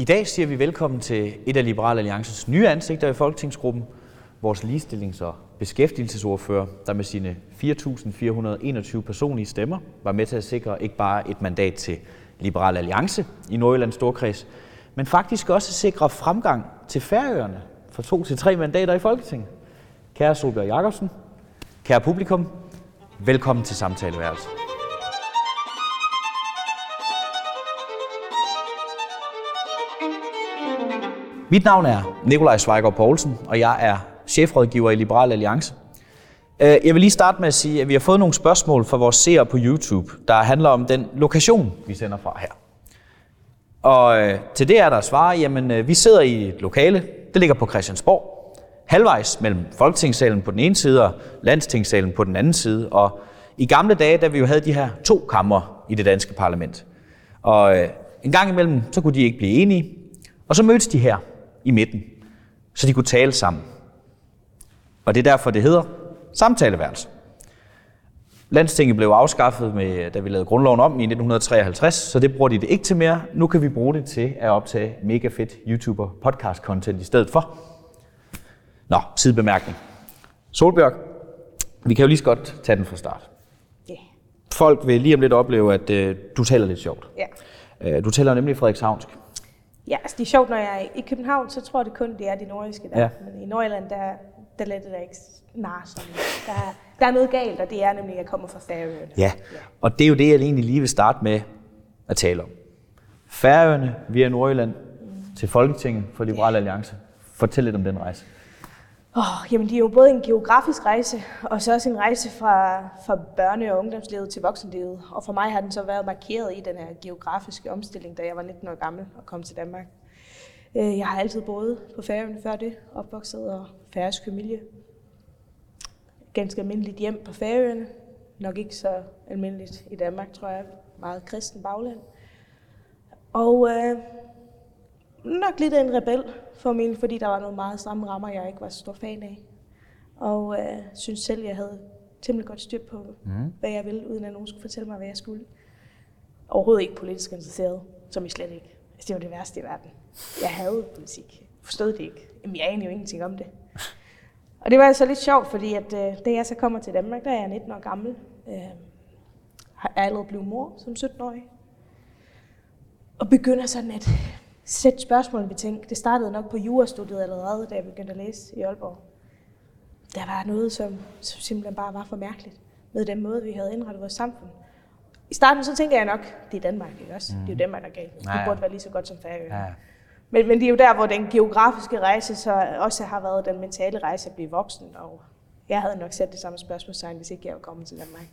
I dag siger vi velkommen til et af Liberal Alliances nye ansigter i Folketingsgruppen, vores ligestillings- og beskæftigelsesordfører, der med sine 4.421 personlige stemmer var med til at sikre ikke bare et mandat til Liberal Alliance i Nordjyllands Storkreds, men faktisk også sikre fremgang til Færøerne for to til tre mandater i Folketinget. Kære Solbjerg Jacobsen, kære publikum, velkommen til samtaleværelset. Mit navn er Nikolaj Svejgaard Poulsen, og jeg er chefrådgiver i Liberal Alliance. Øh, jeg vil lige starte med at sige, at vi har fået nogle spørgsmål fra vores seere på YouTube, der handler om den lokation, vi sender fra her. Og øh, til det er der svar, jamen øh, vi sidder i et lokale, det ligger på Christiansborg, halvvejs mellem Folketingssalen på den ene side og Landstingssalen på den anden side. Og i gamle dage, da vi jo havde de her to kammer i det danske parlament. Og en gang imellem, så kunne de ikke blive enige, og så mødtes de her i midten, så de kunne tale sammen. Og det er derfor, det hedder samtaleværelse. Landstinget blev afskaffet, med, da vi lavede grundloven om i 1953, så det bruger de det ikke til mere. Nu kan vi bruge det til at optage mega fedt YouTuber podcast content i stedet for. Nå, sidebemærkning. Solbjørg, vi kan jo lige så godt tage den fra start. Ja. Folk vil lige om lidt opleve, at øh, du taler lidt sjovt. Ja. Øh, du taler nemlig Frederikshavnsk. Ja, altså det er sjovt, når jeg er i København, så tror jeg det kun, det er de nordjyske der. Ja. Men i Nordjylland, der, der lader det der ikke nar sådan. Der, er- der er noget galt, og det er nemlig, at jeg kommer fra Færøerne. Ja, og det er jo det, jeg egentlig lige vil starte med at tale om. Færøerne via Nordjylland til Folketinget for Liberal Alliance. Fortæl lidt om den rejse. Oh, jamen, det er jo både en geografisk rejse, og så også en rejse fra, fra børne- og ungdomslivet til voksenlivet. Og for mig har den så været markeret i den her geografiske omstilling, da jeg var 19 år gammel og kom til Danmark. Øh, jeg har altid boet på Færøerne før det, opvokset og færøsk familie. Ganske almindeligt hjem på Færøerne. Nok ikke så almindeligt i Danmark, tror jeg. Meget kristen bagland. Og øh, nok lidt af en rebel for min, fordi der var nogle meget stramme rammer, jeg ikke var stor fan af. Og øh, synes selv, jeg havde temmelig godt styr på, mm. hvad jeg ville, uden at nogen skulle fortælle mig, hvad jeg skulle. Overhovedet ikke politisk interesseret, som I slet ikke. Altså, det var det værste i verden. Jeg havde politik. Forstod det ikke. Jamen, jeg anede jo ingenting om det. Og det var så lidt sjovt, fordi at, øh, da jeg så kommer til Danmark, der er jeg 19 år gammel. Øh, har allerede blevet mor som 17-årig. Og begynder sådan at sætte spørgsmål ved ting. Det startede nok på jurastudiet allerede, da jeg begyndte at læse i Aalborg. Der var noget, som, som simpelthen bare var for mærkeligt med den måde, vi havde indrettet vores samfund. I starten så tænkte jeg nok, det er Danmark, ikke også? Mm. Det er jo Danmark, der er galt. Det burde være lige så godt som Færøerne. Ja. Men, men det er jo der, hvor den geografiske rejse så også har været den mentale rejse at blive voksen. Og jeg havde nok sat det samme spørgsmålstegn, hvis ikke jeg var kommet til Danmark.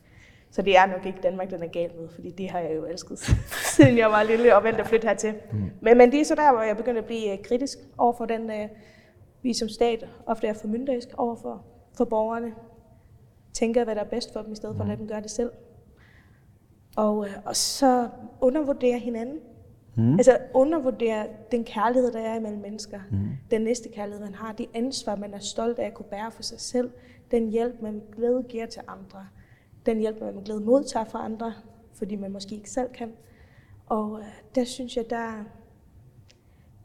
Så det er nok ikke Danmark, den er galt med, fordi det har jeg jo elsket, siden jeg var lille og vendte at flytte hertil. Mm. Men, men det er så der, hvor jeg begyndte at blive øh, kritisk over for den, øh, vi som stat ofte er formynderisk over for, for borgerne. Tænker, hvad der er bedst for dem, i stedet for at lade dem gøre det selv. Og, øh, og så undervurdere hinanden. Mm. Altså undervurdere den kærlighed, der er imellem mennesker. Mm. Den næste kærlighed, man har. Det ansvar, man er stolt af at kunne bære for sig selv. Den hjælp, man glæde giver til andre. Den hjælp, man med glæde modtager fra andre, fordi man måske ikke selv kan. Og øh, der synes jeg, der,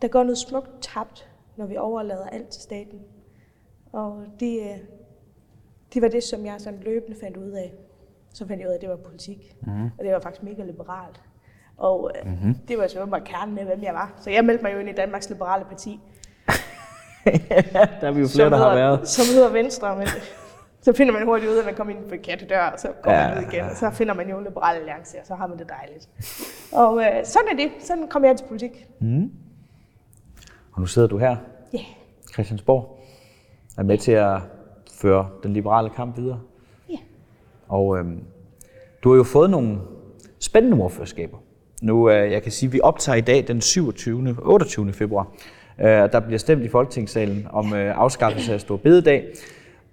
der går noget smukt tabt, når vi overlader alt til staten. Og det, øh, det var det, som jeg sådan løbende fandt ud af. Så fandt jeg ud af, at det var politik. Mm. Og det var faktisk mega liberalt. Og øh, mm-hmm. det var så åbenbart kernen af, hvem jeg var. Så jeg meldte mig jo ind i Danmarks Liberale Parti. der er vi jo flere, der har været. Som hedder Venstre, men så finder man hurtigt ud af, at man kommer ind på en kattedør, og så går Ja, man ud igen, og så finder man jo Liberale Alliance, og så har man det dejligt. Og øh, sådan er det. Sådan kom jeg til politik. Og nu sidder du her, Ja. Yeah. Christiansborg, er med til at føre den liberale kamp videre. Ja. Og øhm, du har jo fået nogle spændende ordførerskaber. Nu, øh, jeg kan sige, at vi optager i dag den 27. 28. februar. Øh, der bliver stemt i Folketingssalen om øh, afskaffelse af Stor Bededag.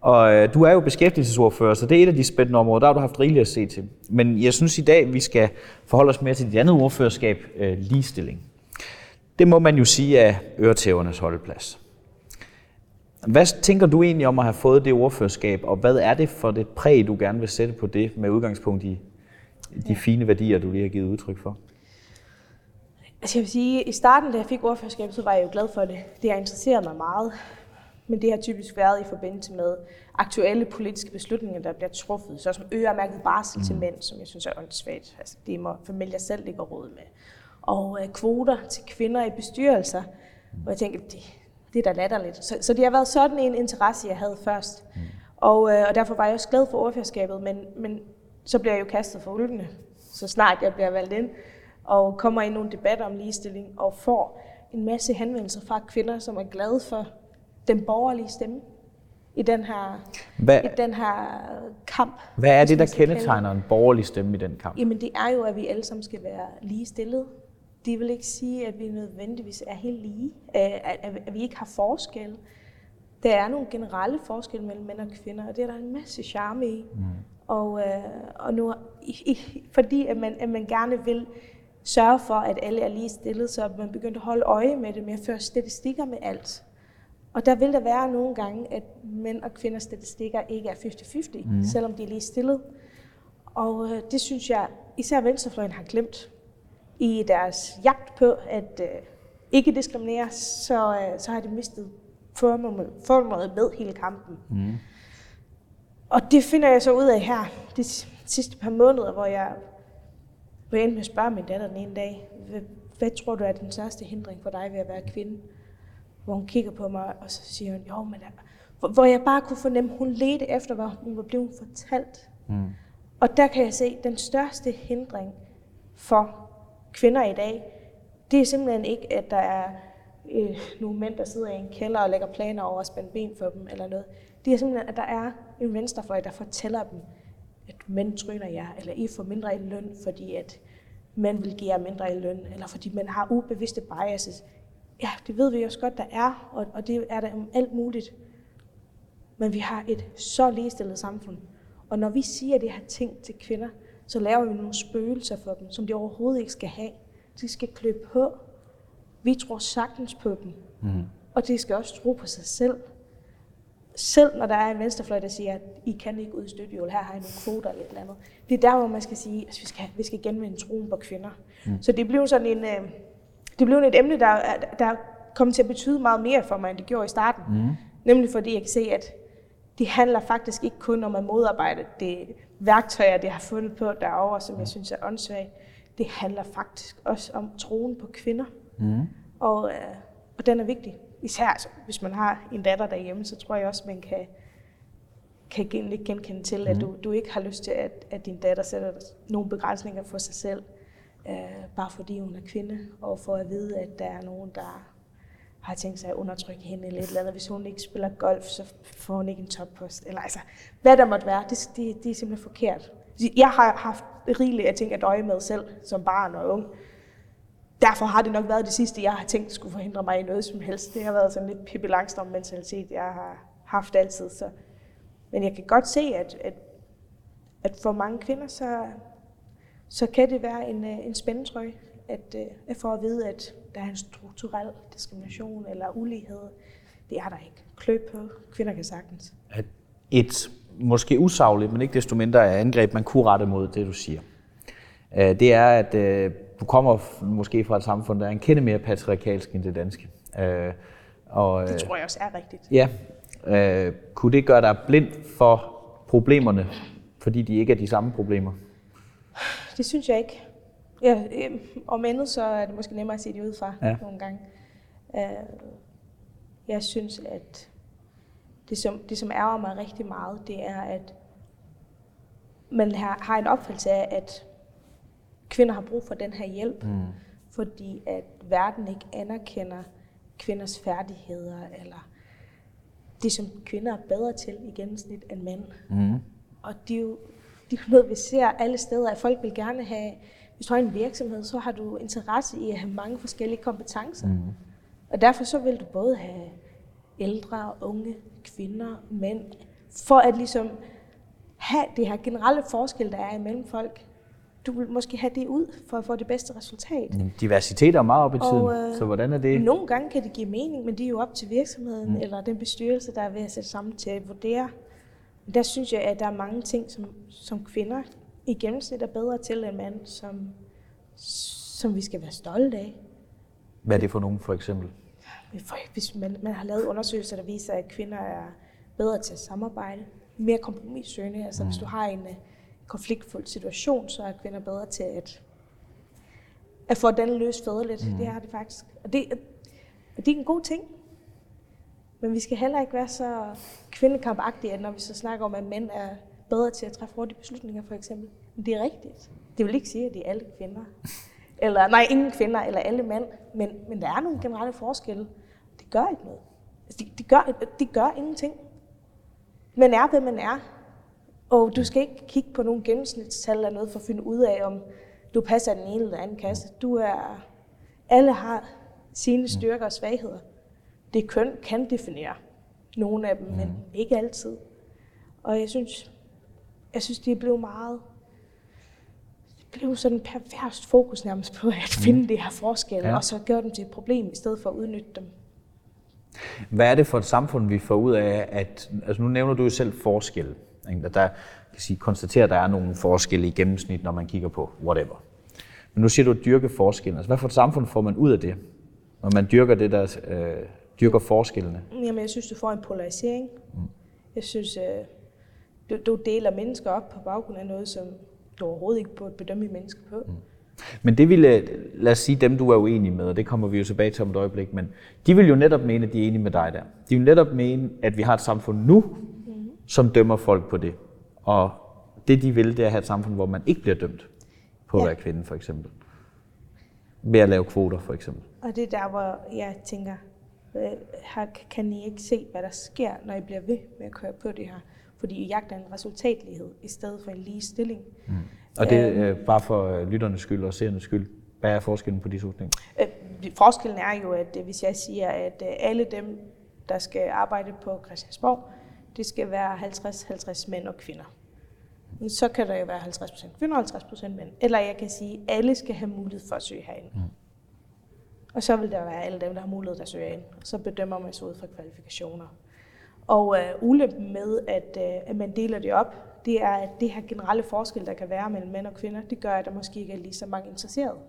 Og øh, du er jo beskæftigelsesordfører, så det er et af de spændende områder, der har du haft rigeligt at se til. Men jeg synes i dag, vi skal forholde os mere til dit andet ordførerskab, øh, ligestilling. Det må man jo sige er øretævernes holdeplads. Hvad tænker du egentlig om at have fået det ordførerskab, og hvad er det for det præg, du gerne vil sætte på det med udgangspunkt i de fine værdier, du lige har givet udtryk for? Altså jeg vil sige, i starten, da jeg fik ordførerskab, så var jeg jo glad for det. Det har interesseret mig meget. Men det har typisk været i forbindelse med aktuelle politiske beslutninger, der bliver truffet, såsom øremærket barsel mm. til mænd, som jeg synes er åndssvagt. Altså, det må familier selv ikke råd med. Og øh, kvoter til kvinder i bestyrelser, hvor jeg tænker, det, det er da latterligt. Så, så det har været sådan en interesse, jeg havde først. Mm. Og, øh, og derfor var jeg også glad for ordførerskabet, men, men så bliver jeg jo kastet for ulvene, så snart jeg bliver valgt ind, og kommer i nogle debatter om ligestilling, og får en masse henvendelser fra kvinder, som er glade for den borgerlige stemme i den her, hvad, i den her kamp. Hvad er det, der kendetegner en borgerlig stemme i den kamp? Jamen det er jo, at vi alle sammen skal være ligestillet. Det vil ikke sige, at vi nødvendigvis er helt lige, at vi ikke har forskel. Der er nogle generelle forskelle mellem mænd og kvinder, og det er der en masse charme i. Mm. Og, øh, og nu, i, i, fordi at man, at man gerne vil sørge for, at alle er lige stillet, så man begynder at holde øje med det med at føre statistikker med alt. Og der vil der være nogle gange, at mænd og kvinders statistikker ikke er 50-50, mm. selvom de er lige stillet. Og øh, det synes jeg, især Venstrefløjen har glemt i deres jagt på at øh, ikke diskriminere, så, øh, så har de mistet formålet med hele kampen. Mm. Og det finder jeg så ud af her, de sidste par måneder, hvor jeg endte med at spørge min datter den ene dag, hvad, hvad tror du er den største hindring for dig ved at være kvinde? Hvor hun kigger på mig, og så siger hun, jo, men hvor, hvor jeg bare kunne fornemme, hun ledte efter, hvad hun var blevet fortalt. Mm. Og der kan jeg se, at den største hindring for kvinder i dag, det er simpelthen ikke, at der er øh, nogle mænd, der sidder i en kælder og lægger planer over at spænde ben for dem eller noget. Det er simpelthen, at der er en venstrefløj, der fortæller dem, at mænd tryner jer, eller I får mindre i løn, fordi at mænd vil give jer mindre i løn, eller fordi man har ubevidste biases. Ja, det ved vi også godt, der er, og, og det er der om alt muligt. Men vi har et så ligestillet samfund. Og når vi siger det her ting til kvinder, så laver vi nogle spøgelser for dem, som de overhovedet ikke skal have. De skal klø på. Vi tror sagtens på dem. Mm. Og de skal også tro på sig selv selv når der er en venstrefløj, der siger, at I kan ikke ud i støttehjul, her har I nogle kvoter eller et eller andet. Det er der, hvor man skal sige, at vi skal, vi skal genvinde troen på kvinder. Mm. Så det blev sådan en, øh, det blev et emne, der, der kom til at betyde meget mere for mig, end det gjorde i starten. Mm. Nemlig fordi jeg kan se, at det handler faktisk ikke kun om at modarbejde det værktøjer, det har fundet på derovre, som jeg synes er åndssvagt. Det handler faktisk også om troen på kvinder. Mm. Og, øh, og den er vigtig især altså, hvis man har en datter derhjemme, så tror jeg også, man kan, kan lidt genkende til, at mhm. du, du ikke har lyst til, at, at din datter sætter nogle begrænsninger for sig selv, øh, bare fordi hun er kvinde, og for at vide, at der er nogen, der har tænkt sig at undertrykke hende eller et eller andet. Hvis hun ikke spiller golf, så får hun ikke en toppost. Eller altså, hvad der måtte være, det, det, det er simpelthen forkert. Jeg har haft rigeligt af ting at døje med selv som barn og ung derfor har det nok været det sidste, jeg har tænkt skulle forhindre mig i noget som helst. Det har været sådan lidt Pippi mentalitet, jeg har haft altid. Så. Men jeg kan godt se, at, at, at for mange kvinder, så, så kan det være en, øh, en spændetrøje, at, øh, at få at vide, at der er en strukturel diskrimination eller ulighed. Det er der ikke. Kløb på. Kvinder kan sagtens. At et måske usagligt, men ikke desto mindre angreb, man kunne rette mod det, du siger. Øh, det er, at du kommer måske fra et samfund, der er en kende mere patriarkalsk end det danske. Og, det tror jeg også er rigtigt. Ja. Øh, kunne det gøre dig blind for problemerne, fordi de ikke er de samme problemer? Det synes jeg ikke. Ja, øh, om andet så er det måske nemmere at se det udefra ja. nogle gange. Øh, jeg synes, at det som, det, som ærger mig rigtig meget, det er, at man har, har en opfattelse af, at kvinder har brug for den her hjælp, mm. fordi at verden ikke anerkender kvinders færdigheder, eller det, som kvinder er bedre til i gennemsnit end mænd. Mm. Og det er, jo, det er noget, vi ser alle steder, at folk vil gerne have, hvis du har en virksomhed, så har du interesse i at have mange forskellige kompetencer. Mm. Og derfor så vil du både have ældre, unge, kvinder, mænd, for at ligesom have det her generelle forskel, der er imellem folk du vil måske have det ud for at få det bedste resultat. Men diversitet er meget op i tiden, og, øh, så hvordan er det? Nogle gange kan det give mening, men det er jo op til virksomheden mm. eller den bestyrelse, der er ved at sætte sammen til at vurdere. Der synes jeg, at der er mange ting, som, som kvinder i gennemsnit er bedre til end mænd, som, som vi skal være stolte af. Hvad er det for nogen for eksempel? Hvis man, man har lavet undersøgelser, der viser, at kvinder er bedre til at samarbejde, mere kompromissøgende. Altså mm. hvis du har en uh, konfliktfuld situation, så er kvinder bedre til at, at få den løst fædreligt. Mm. Det har det faktisk. Og det, og det er en god ting. Men vi skal heller ikke være så kvindekampagtige, når vi så snakker om, at mænd er bedre til at træffe hurtige beslutninger, for eksempel. Men det er rigtigt. Det vil ikke sige, at det er alle kvinder. Eller, nej, ingen kvinder, eller alle mænd. Men, men der er nogle generelle forskelle. Det gør ikke noget. Altså, det, det, gør, det gør ingenting. Man er, hvad man er. Og du skal ikke kigge på nogle gennemsnitstal eller noget for at finde ud af, om du passer den ene eller anden kasse. Du er, alle har sine styrker og svagheder. Det køn kan definere nogle af dem, men ikke altid. Og jeg synes, jeg synes, det er blevet meget det blev sådan en perverst fokus nærmest på at finde mm. det her forskel, ja. og så gøre dem til et problem, i stedet for at udnytte dem. Hvad er det for et samfund, vi får ud af, at, altså nu nævner du jo selv forskel, ikke? der kan sige, konstaterer, at der er nogle forskelle i gennemsnit, når man kigger på whatever. Men nu siger du at dyrke forskellen. Altså, hvad for et samfund får man ud af det, når man dyrker det der, øh, dyrker forskellene? Jamen, jeg synes, du får en polarisering. Mm. Jeg synes, øh, du, du deler mennesker op på baggrund af noget, som du overhovedet ikke burde bedømme mennesker på. Mm. Men det ville, lad os sige, dem du er uenig med, og det kommer vi jo tilbage til om et øjeblik, men de vil jo netop mene, at de er enige med dig der. De vil netop mene, at vi har et samfund nu, mm. som dømmer folk på det. Og det de vil, det er at have et samfund, hvor man ikke bliver dømt på ja. at være kvinde, for eksempel. Ved at lave kvoter, for eksempel. Og det er der, hvor jeg tænker, øh, her kan I ikke se, hvad der sker, når I bliver ved med at køre på det her fordi I jagter en resultatlighed i stedet for en lige stilling. Mm. Og det er øh, bare for øh, lytternes skyld og seernes skyld. Hvad er forskellen på de to ting? Øh, forskellen er jo, at øh, hvis jeg siger, at øh, alle dem, der skal arbejde på Christiansborg, det skal være 50-50 mænd og kvinder. Så kan der jo være 50% kvinder og 50% mænd. Eller jeg kan sige, at alle skal have mulighed for at søge herind. Mm. Og så vil der være alle dem, der har mulighed for at søge ind. Og så bedømmer man sig ud fra kvalifikationer. Og øh, ulempen med, at, øh, at man deler det op, det er, at det her generelle forskel, der kan være mellem mænd og kvinder, det gør, at der måske ikke er lige så mange interesserede.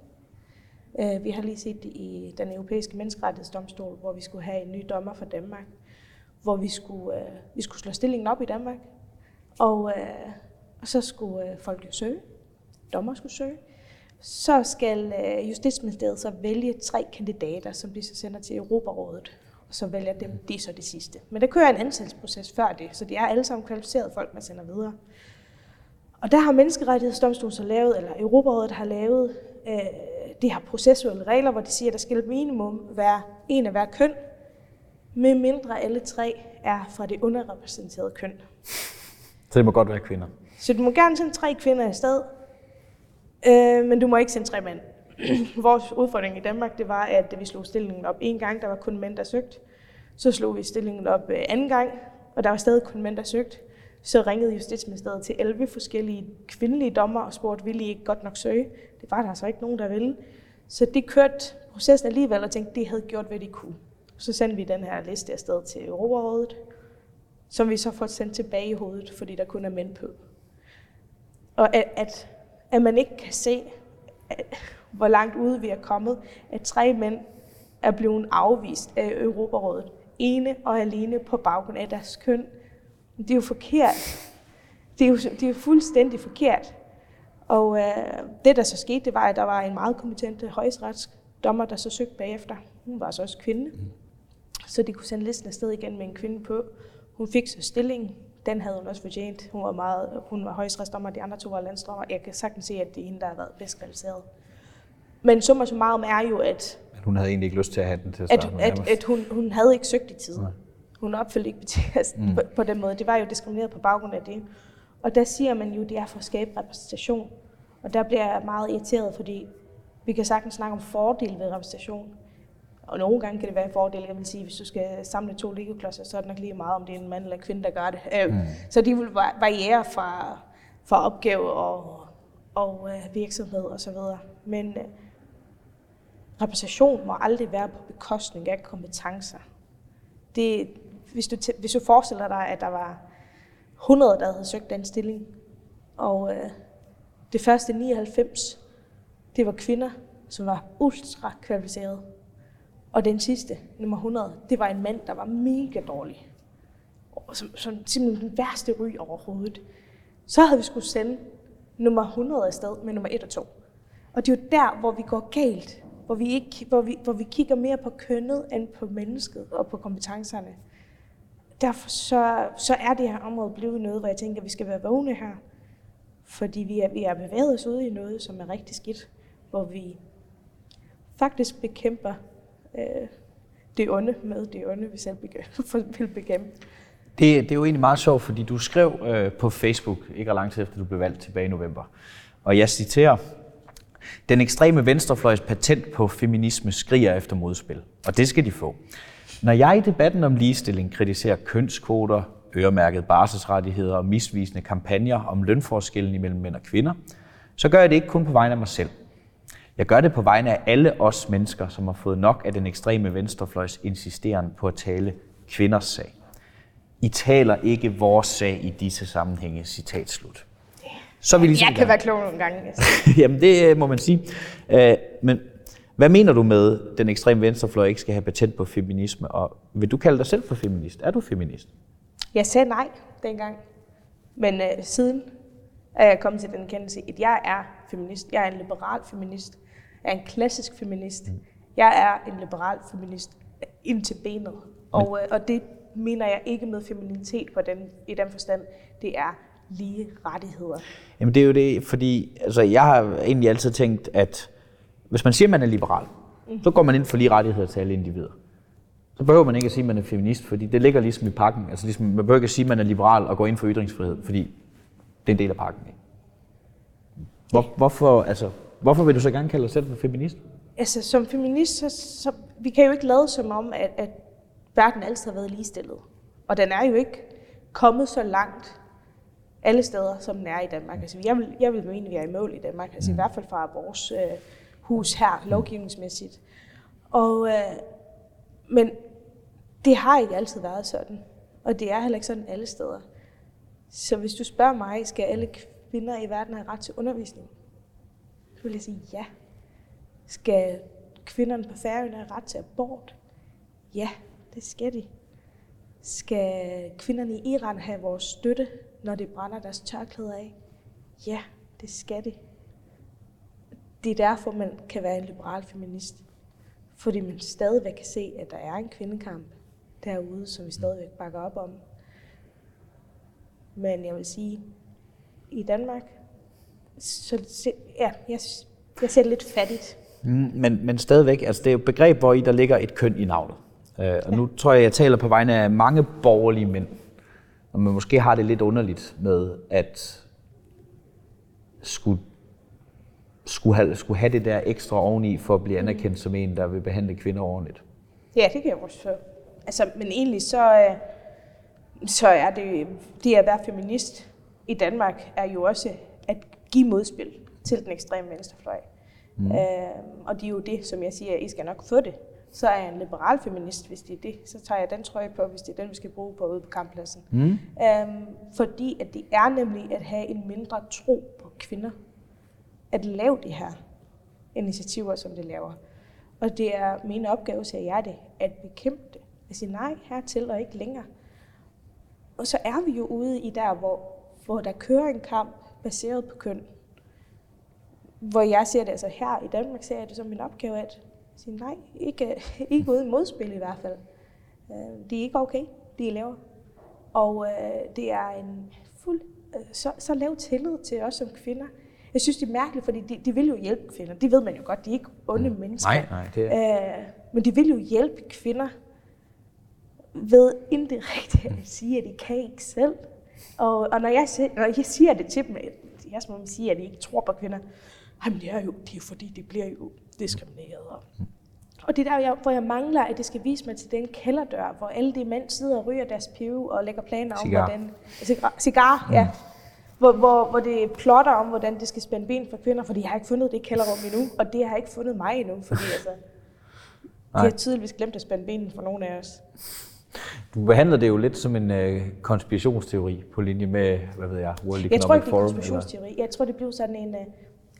Øh, vi har lige set det i den europæiske menneskerettighedsdomstol, hvor vi skulle have en ny dommer for Danmark, hvor vi skulle, øh, vi skulle slå stillingen op i Danmark, og, øh, og så skulle øh, folk jo søge, dommer skulle søge, så skal øh, Justitsministeriet så vælge tre kandidater, som de så sender til Europarådet og så vælger dem, det er så det sidste. Men der kører en ansættelsesproces før det, så de er alle sammen kvalificerede folk, man sender videre. Og der har Menneskerettighedsdomstolen så lavet, eller Europarådet har lavet øh, de her processuelle regler, hvor de siger, at der skal minimum være en af hver køn, med mindre alle tre er fra det underrepræsenterede køn. Så det må godt være kvinder? Så du må gerne sende tre kvinder i sted, øh, men du må ikke sende tre mænd. vores udfordring i Danmark, det var, at vi slog stillingen op en gang, der var kun mænd, der søgte. Så slog vi stillingen op øh, anden gang, og der var stadig kun mænd, der søgte. Så ringede Justitsministeriet til 11 forskellige kvindelige dommer og spurgte, ville I ikke godt nok søge? Det var der altså ikke nogen, der ville. Så det kørte processen alligevel og tænkte, at de havde gjort, hvad de kunne. Så sendte vi den her liste afsted til Europarådet, som vi så får sendt tilbage i hovedet, fordi der kun er mænd på. Og at, at, at man ikke kan se, at, hvor langt ude vi er kommet, at tre mænd er blevet afvist af Europarådet, ene og alene på baggrund af deres køn. Det er jo forkert. Det er jo, det er jo fuldstændig forkert. Og øh, det, der så skete, det var, at der var en meget kompetent højesteretsdommer, der så søgte bagefter. Hun var så også kvinde. Så de kunne sende listen afsted igen med en kvinde på. Hun fik så stillingen. Den havde hun også fortjent. Hun var, meget, hun var højesteretsdommer, de andre to var landsdommer. Jeg kan sagtens se, at det er hende, der har været bedst kvalificeret. Men summa summarum er jo, at... At hun havde egentlig ikke lyst til at have den til at At, at, at hun, hun havde ikke søgt i tiden. Nej. Hun opfyldte ikke betingelsen mm. på, på den måde. Det var jo diskrimineret på baggrund af det. Og der siger man jo, at det er for at skabe repræsentation. Og der bliver jeg meget irriteret, fordi vi kan sagtens snakke om fordele ved repræsentation. Og nogle gange kan det være en fordel, jeg vil sige, hvis du skal samle to Lego-klodser, så er det nok lige meget, om det er en mand eller en kvinde, der gør det. Øh, mm. Så de vil variere fra, fra opgave og, og øh, virksomhed osv. Men øh, repræsentation må aldrig være på bekostning af kompetencer. Det, hvis, du, hvis du forestiller dig, at der var 100, der havde søgt den stilling, og øh, det første 99, det var kvinder, som var ultra kvalificerede. Og den sidste, nummer 100, det var en mand, der var mega dårlig. Som, som simpelthen den værste ry overhovedet. Så havde vi skulle sende nummer 100 afsted med nummer 1 og 2. Og det er jo der, hvor vi går galt. Hvor vi, ikke, hvor vi, hvor vi kigger mere på kønnet end på mennesket og på kompetencerne. Derfor så, så er det her område blevet noget, hvor jeg tænker, at vi skal være vågne her. Fordi vi er, vi er bevæget os ud i noget, som er rigtig skidt. Hvor vi faktisk bekæmper øh, det onde med det onde, vi selv vil bekæmpe. Det, det er jo egentlig meget sjovt, fordi du skrev øh, på Facebook, ikke lang tid efter du blev valgt tilbage i november, og jeg citerer, den ekstreme venstrefløjs patent på feminisme skriger efter modspil, og det skal de få. Når jeg i debatten om ligestilling kritiserer kønskvoter, øremærket barselsrettigheder og misvisende kampagner om lønforskellen imellem mænd og kvinder, så gør jeg det ikke kun på vegne af mig selv. Jeg gør det på vegne af alle os mennesker, som har fået nok af den ekstreme venstrefløjs insisteren på at tale kvinders sag. I taler ikke vores sag i disse sammenhænge, citat slut. Så vi ligesom jeg kan være klog nogle gange. Jamen, det øh, må man sige. Uh, men hvad mener du med, at den ekstreme venstrefløj ikke skal have patent på feminisme? Og vil du kalde dig selv for feminist? Er du feminist? Jeg sagde nej dengang. Men uh, siden er jeg kommet til den kendelse, at jeg er feminist. Jeg er en liberal feminist. Er en klassisk feminist. Mm. Jeg er en liberal feminist ind til benet. Og, uh, og det mener jeg ikke med feminitet på den, i den forstand. Det er lige rettigheder. Jamen det er jo det, fordi altså, jeg har egentlig altid tænkt, at hvis man siger, at man er liberal, mm. så går man ind for lige rettigheder til alle individer. Så behøver man ikke at sige, at man er feminist, fordi det ligger ligesom i pakken. Altså ligesom, man behøver ikke at sige, at man er liberal og går ind for ytringsfrihed, fordi det er en del af pakken. Hvor, hvorfor, altså, hvorfor vil du så gerne kalde dig selv for feminist? Altså som feminist, så, så vi kan jo ikke lade som om, at, at verden altid har været ligestillet. Og den er jo ikke kommet så langt alle steder, som den er i Danmark. Altså, jeg, vil, jeg vil mene, at vi er i mål i Danmark, altså mm. i hvert fald fra vores øh, hus her, lovgivningsmæssigt. Og, øh, men det har ikke altid været sådan, og det er heller ikke sådan alle steder. Så hvis du spørger mig, skal alle kvinder i verden have ret til undervisning? Så vil jeg sige ja. Skal kvinderne på færøerne have ret til abort? Ja, det skal de. Skal kvinderne i Iran have vores støtte, når de brænder deres tørklæder af? Ja, det skal de. Det er derfor, man kan være en liberal feminist. Fordi man stadigvæk kan se, at der er en kvindekamp derude, som vi stadigvæk bakker op om. Men jeg vil sige, i Danmark, så ja, jeg, jeg ser det lidt fattigt. Mm, men, men stadigvæk, altså det er jo et begreb, hvor i der ligger et køn i navnet. Øh, og nu tror jeg, jeg taler på vegne af mange borgerlige mænd, og man måske har det lidt underligt med at skulle, skulle, have, skulle have det der ekstra oveni for at blive anerkendt som en, der vil behandle kvinder ordentligt. Ja, det kan jeg også Altså, men egentlig så, øh, så er det, det at være feminist i Danmark, er jo også at give modspil til den ekstreme venstrefløj. Mm. Øh, og det er jo det, som jeg siger, at I skal nok få det så er jeg en liberal feminist, hvis det er det. Så tager jeg den trøje på, hvis det er den, vi skal bruge på ude på kamppladsen. Mm. Øhm, fordi at det er nemlig at have en mindre tro på kvinder. At lave de her initiativer, som det laver. Og det er min opgave, siger jeg det, at bekæmpe det. At sige nej hertil og ikke længere. Og så er vi jo ude i der, hvor, hvor der kører en kamp baseret på køn. Hvor jeg ser det, altså her i Danmark ser jeg det som min opgave, at sige, nej, ikke, ikke uden modspil i hvert fald. Øh, det er ikke okay, de er laver. Og øh, det er en fuld, øh, så, så lav tillid til os som kvinder. Jeg synes, det er mærkeligt, fordi de, de vil jo hjælpe kvinder. Det ved man jo godt, de er ikke onde mm. mennesker. Nej, nej, det er... øh, men de vil jo hjælpe kvinder ved indirekte at sige, at de kan ikke selv. Og, og når, jeg, når jeg siger det til dem, jeg må sige, at de ikke tror på kvinder, jamen det er jo, det er fordi, det bliver jo diskrimineret. Og, det er der, jeg, hvor jeg mangler, at det skal vise mig til den kælderdør, hvor alle de mænd sidder og ryger deres pive og lægger planer om, cigar. hvordan... Cigar, cigar mm. ja. Hvor, hvor, hvor det plotter om, hvordan det skal spænde ben for kvinder, fordi jeg har ikke fundet det kælderrum endnu, og det har ikke fundet mig endnu, fordi altså, de har tydeligvis glemt at spænde benen for nogen af os. Du behandler det jo lidt som en øh, konspirationsteori på linje med, hvad ved jeg, World Economic Forum. Jeg tror ikke, det er konspirationsteori. Eller? Jeg tror, det blev sådan en, øh,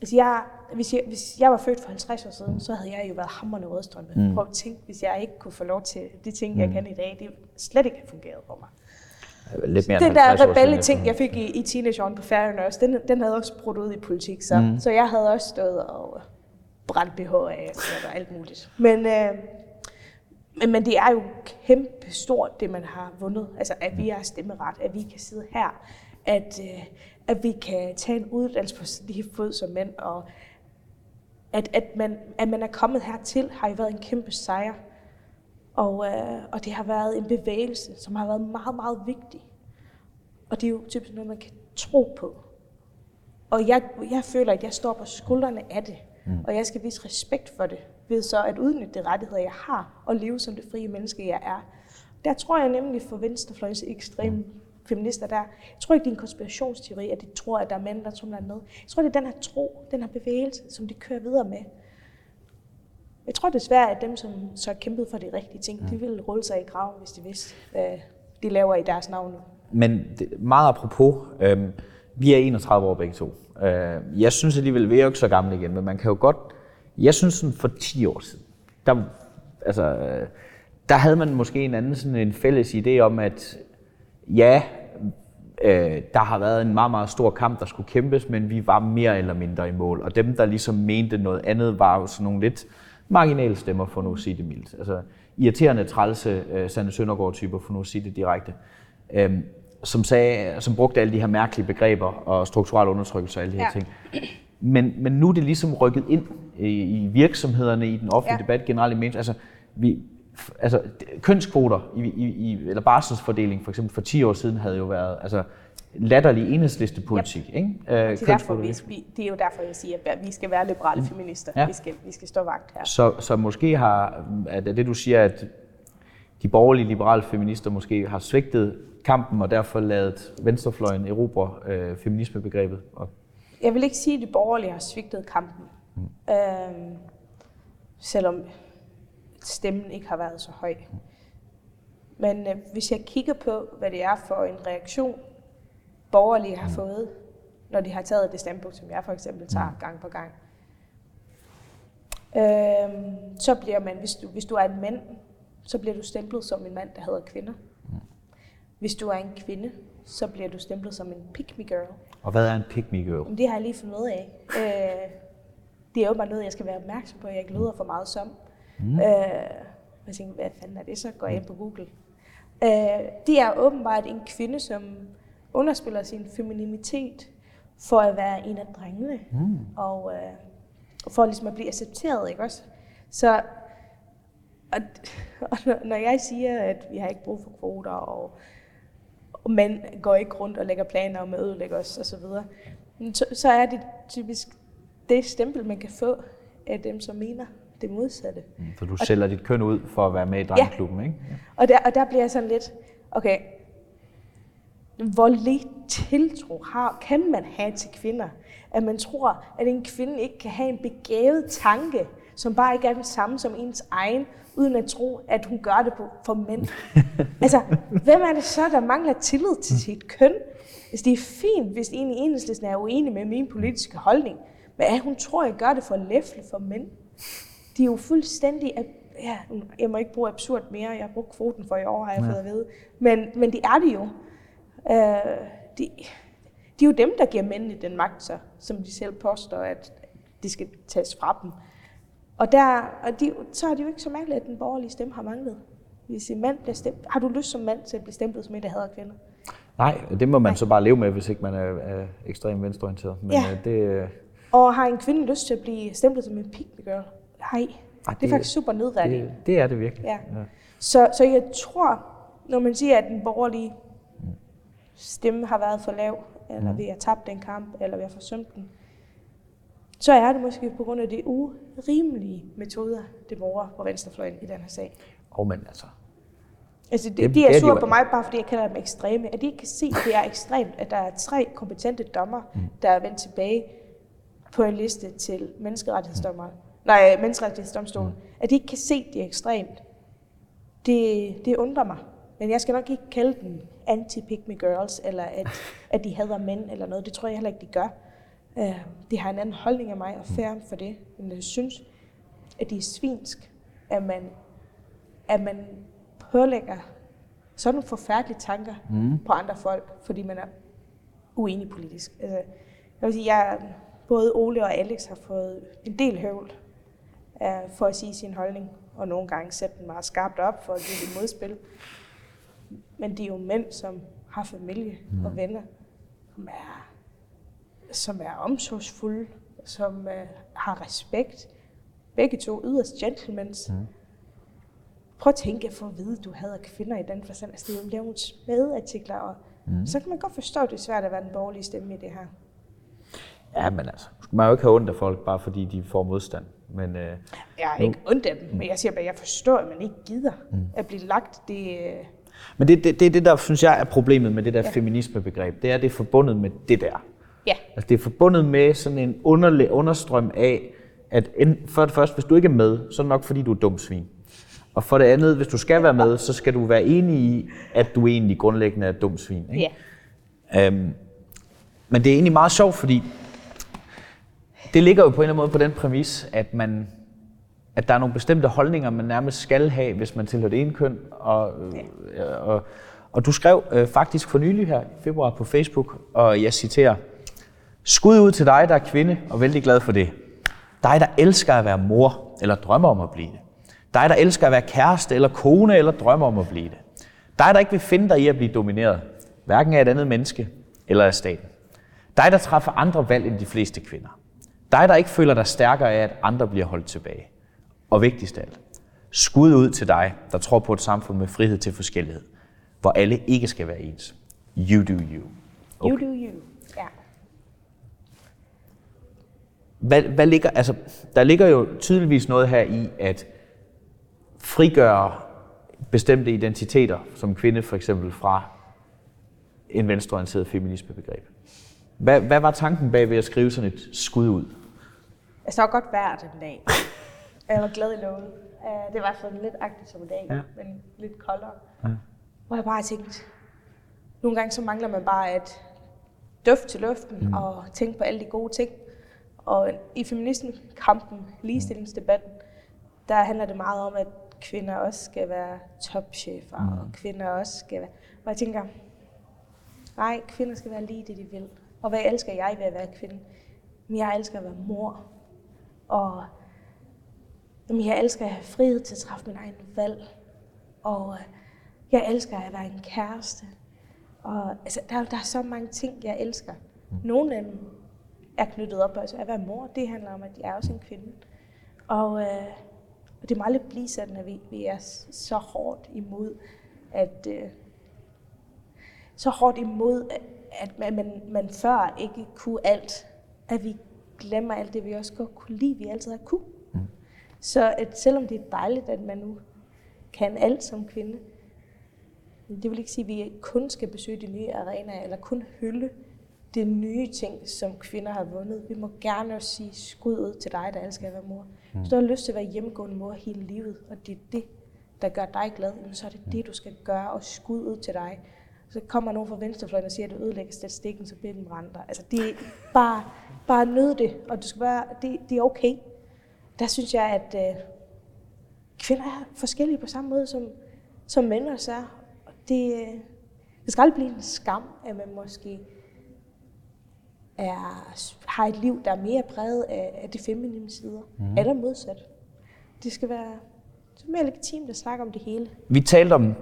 Altså jeg, hvis, jeg, hvis jeg var født for 50 år siden, så havde jeg jo været hammerende rødstrømpe. Mm. Prøv at tænke, hvis jeg ikke kunne få lov til de ting, jeg mm. kan i dag, det slet ikke fungeret for mig. Lidt mere den der rebelle ting, jeg fik i, i teenageåren på Færøerne også, den, den havde også brudt ud i politik, så, mm. så jeg havde også stået og brændt BH af og alt muligt. Men, øh, men, men det er jo kæmpe stort, det man har vundet. Altså, at vi har stemmeret, at vi kan sidde her, at, øh, at vi kan tage en uddannelse på lige fod som mænd, og at, at, man, at man er kommet hertil, har jo været en kæmpe sejr. Og, øh, og det har været en bevægelse, som har været meget, meget vigtig. Og det er jo typisk noget, man kan tro på. Og jeg, jeg føler, at jeg står på skuldrene af det. Mm. Og jeg skal vise respekt for det, ved så at udnytte de rettigheder, jeg har, og leve som det frie menneske, jeg er. Der tror jeg nemlig for venstrefløjens ekstreme mm. feminister der, jeg tror ikke, det er en konspirationsteori, at de tror, at der er mænd, der tumler ned. Jeg tror, det er den her tro, den her bevægelse, som de kører videre med. Jeg tror desværre, at dem, som så kæmpet for de rigtige ting, de ville rulle sig i graven, hvis de vidste, hvad de laver i deres navn. Men det, meget apropos, øh, vi er 31 år begge to. Øh, jeg synes alligevel, vi er jo ikke så gamle igen, men man kan jo godt... Jeg synes sådan for 10 år siden, der, altså, der havde man måske en anden sådan en fælles idé om, at ja, øh, der har været en meget, meget stor kamp, der skulle kæmpes, men vi var mere eller mindre i mål. Og dem, der ligesom mente noget andet, var jo sådan nogle lidt marginale stemmer, for nu at sige det mildt. Altså irriterende, trælse, uh, Sande Søndergaard-typer, for nu at sige det direkte. Um, som, sagde, som brugte alle de her mærkelige begreber og strukturel undertrykkelse og alle de her ja. ting. Men, men nu er det ligesom rykket ind i, virksomhederne, i den offentlige ja. debat generelt i. Altså, vi, altså, kønskvoter i, i, i, eller barselsfordeling for eksempel for 10 år siden havde jo været altså, latterlig enhedslistepolitik. Yep. Ikke? Øh, det, er derfor, vi, vi, det er jo derfor, jeg siger, at vi skal være liberale feminister. Ja. Vi, skal, vi skal stå vagt her. Så, så måske har, at det du siger, at de borgerlige liberale feminister måske har svigtet kampen og derfor lavet venstrefløjen erobre øh, feminismebegrebet? Og... Jeg vil ikke sige, at de borgerlige har svigtet kampen. Mm. Øhm, selvom stemmen ikke har været så høj. Mm. Men øh, hvis jeg kigger på, hvad det er for en reaktion, borgerlige har mm. fået, når de har taget det standpunkt, som jeg for eksempel tager mm. gang på gang, øhm, så bliver man, hvis du, hvis du er en mand, så bliver du stemplet som en mand, der hedder kvinder. Hvis du er en kvinde, så bliver du stemplet som en pick me girl. Og hvad er en me girl? Det har jeg lige fundet ud af. Øh, det er jo bare noget, jeg skal være opmærksom på, at jeg ikke lyder for meget som. Mm. Øh, jeg tænker, hvad fanden er det så? Går jeg ind på Google. Øh, det er åbenbart en kvinde, som underspiller sin femininitet for at være en af drengene. Mm. Og øh, for ligesom at blive accepteret, ikke også? Så og, og når jeg siger, at vi har ikke brug for kvoter, og og mænd går ikke rundt og lægger planer om at ødelægge os osv., så, så, så er det typisk det stempel, man kan få af dem, som mener det modsatte. Mm, så du og, sælger dit køn ud for at være med i drengklubben, ja. ikke? Ja. Og, der, og der bliver jeg sådan lidt, okay, hvor lidt tiltro har, kan man have til kvinder? At man tror, at en kvinde ikke kan have en begavet tanke, som bare ikke er den samme som ens egen, uden at tro, at hun gør det for mænd. altså, hvem er det så, der mangler tillid til sit køn? Altså, det er fint, hvis en i enhedslisten er uenig med min politiske holdning, men at hun tror, jeg gør det for læfle for mænd. De er jo fuldstændig... Ja, jeg må ikke bruge absurd mere. Jeg har brugt kvoten for i år, har jeg ja. fået at vide. Men, men det er det jo. Uh, de, de er jo dem, der giver mændene den magt, så, som de selv påstår, at de skal tages fra dem. Og, der, og de, så er det jo ikke så mærkeligt, at den borgerlige stemme har manglet. Hvis en mand bliver stemt, har du lyst som mand til at blive stemplet som en, der hader kvinder? Nej, det må man Nej. så bare leve med, hvis ikke man er, er ekstremt venstreorienteret. Men ja. Øh, det, øh, og har en kvinde lyst til at blive stemplet som en pick girl? Nej. Ej, det, det er faktisk super nedværdigt. Det, det er det virkelig. Ja. Ja. Så, så jeg tror, når man siger, at den borgerlige stemme har været for lav, eller mm. vi har tabt den kamp, eller vi har forsømt den, så er det måske på grund af de urimelige metoder, det bruger på venstrefløjen i den her sag. Og men altså... Altså, de, de er sur på mig, bare fordi jeg kalder dem ekstreme. At de ikke kan se, at det er ekstremt, at der er tre kompetente dommer, mm. der er vendt tilbage på en liste til menneskerettighedsdommer. Mm. Nej, menneskerettighedsdomstolen. Mm. At de ikke kan se, at det er ekstremt. Det, det undrer mig. Men jeg skal nok ikke kalde dem anti-pick me girls, eller at, at de hader mænd eller noget. Det tror jeg heller ikke, de gør. Øh, de har en anden holdning af mig, og fair for det. Men jeg synes, at det er svinsk, at man, at man pålægger sådan nogle forfærdelige tanker mm. på andre folk, fordi man er uenig politisk. Altså, jeg vil sige, jeg, både Ole og Alex har fået en del høvl uh, for at sige sin holdning, og nogle gange sætte den meget skarpt op for at give et modspil. Men de er jo mænd, som har familie mm. og venner, som er, som er omsorgsfulde, som uh, har respekt. Begge to yderst gentlemen. Mm. Prøv at tænke for at vide, at du havde kvinder i den forstand. Altså, det er jo nogle artikler, og mm. så kan man godt forstå, at det er svært at være den borgerlige stemme i det her. Ja, men altså, man jo ikke have ondt af folk, bare fordi de får modstand. Men, øh, jeg har ikke ondt af dem, men jeg siger bare, at jeg forstår, at man ikke gider mm. at blive lagt. Det, øh... Men det, det, det, det, der synes jeg er problemet med det der ja. feminismebegreb, det er, at det er forbundet med det der. Ja. Altså, det er forbundet med sådan en underlig understrøm af, at for det første, hvis du ikke er med, så er det nok fordi, du er dum svin. Og for det andet, hvis du skal være med, så skal du være enig i, at du egentlig grundlæggende er et dumt svin. Ikke? Ja. Øhm, men det er egentlig meget sjovt, fordi det ligger jo på en eller anden måde på den præmis, at man at der er nogle bestemte holdninger, man nærmest skal have, hvis man tilhører det ene køn. Og, ja. Øh, og, og du skrev øh, faktisk for nylig her i februar på Facebook, og jeg citerer, Skud ud til dig, der er kvinde, og vældig glad for det. Dig, der elsker at være mor, eller drømmer om at blive det. Dig, der elsker at være kæreste eller kone, eller drømmer om at blive det. Dig, der ikke vil finde dig i at blive domineret, hverken af et andet menneske eller af staten. Dig, der træffer andre valg end de fleste kvinder. Dig, der ikke føler dig stærkere af, at andre bliver holdt tilbage. Og vigtigst af alt, skud ud til dig, der tror på et samfund med frihed til forskellighed, hvor alle ikke skal være ens. You do you. Okay. You do you, ja. Hvad, hvad ligger, altså, der ligger jo tydeligvis noget her i, at frigøre bestemte identiteter som kvinde for eksempel fra en venstreorienteret feminismebegreb. Hvad, hvad var tanken bag ved at skrive sådan et skud ud? Jeg så godt vejr den dag. Jeg var glad i låget. Det var sådan lidt agtigt som i dag, ja. men lidt koldere. Ja. Hvor jeg bare tænkte, nogle gange så mangler man bare et duft til luften mm. og tænke på alle de gode ting. Og i feminismekampen, ligestillingsdebatten, der handler det meget om, at kvinder også skal være topchefer, mm. og kvinder også skal være... Og jeg tænker, nej, kvinder skal være lige det, de vil. Og hvad elsker jeg ved at være kvinde? Men jeg elsker at være mor. Og jamen, jeg elsker at have frihed til at træffe min egen valg. Og øh, jeg elsker at være en kæreste. Og altså, der, der er så mange ting, jeg elsker. Mm. Nogle af dem er knyttet op på altså, at være mor. Det handler om, at jeg er også en kvinde. Og, øh, og det må aldrig blive sådan, at vi, vi er så hårdt imod, at øh, så hårdt imod, at man, man, man før ikke kunne alt, at vi glemmer alt det, vi også godt kunne lide, vi altid har kunne. Mm. Så at selvom det er dejligt, at man nu kan alt som kvinde, det vil ikke sige, at vi kun skal besøge de nye arenaer, eller kun hylde det nye ting, som kvinder har vundet. Vi må gerne også sige skud ud til dig, der elsker at være mor. Mm. Hvis du har lyst til at være hjemmegående mor hele livet, og det er det, der gør dig glad, så er det mm. det, du skal gøre, og skud ud til dig. Så kommer nogen fra venstrefløjen og siger, at du ødelægger statistikken, så bliver den brænder. Altså, det er bare, bare nød det, og du skal bare, det, det er okay. Der synes jeg, at øh, kvinder er forskellige på samme måde, som, som mænd også er. Og det, øh, det skal aldrig blive en skam, at man måske er, har et liv, der er mere præget af, af de feminine sider, mm. eller modsat. Det skal være det er mere legitimt at snakke om det hele. Vi talte om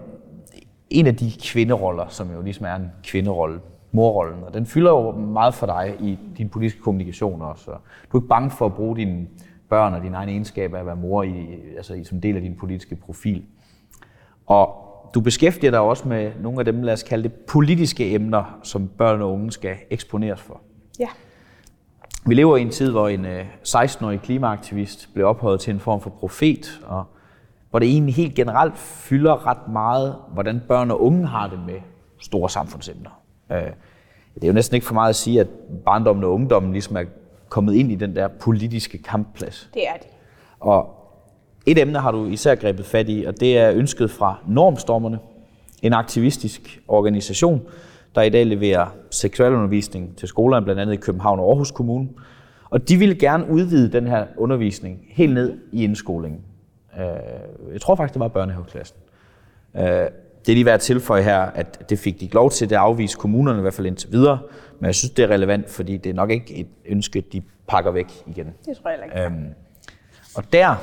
en af de kvinderoller, som jo ligesom er en kvinderolle, morrollen, og den fylder jo meget for dig i din politiske kommunikation også. Du er ikke bange for at bruge dine børn og dine egne egenskaber at være mor i, altså i, som del af din politiske profil. Og du beskæftiger dig også med nogle af dem, lad os kalde det, politiske emner, som børn og unge skal eksponeres for. Ja. Vi lever i en tid, hvor en 16-årig øh, klimaaktivist blev ophøjet til en form for profet, og hvor det egentlig helt generelt fylder ret meget, hvordan børn og unge har det med store samfundsemner. Øh, det er jo næsten ikke for meget at sige, at barndommen og ungdommen ligesom er kommet ind i den der politiske kampplads. Det er det. Og et emne har du især grebet fat i, og det er ønsket fra Normstormerne, en aktivistisk organisation, der i dag leverer seksualundervisning til skolerne, blandt andet i København og Aarhus Kommune. Og de ville gerne udvide den her undervisning helt ned i indskolingen. Øh, jeg tror faktisk, det var børnehaveklassen. Øh, det er lige værd at tilføje her, at det fik de lov til, det afvise kommunerne i hvert fald indtil videre, men jeg synes, det er relevant, fordi det er nok ikke et ønske, de pakker væk igen. Det tror jeg ikke. Øhm, og der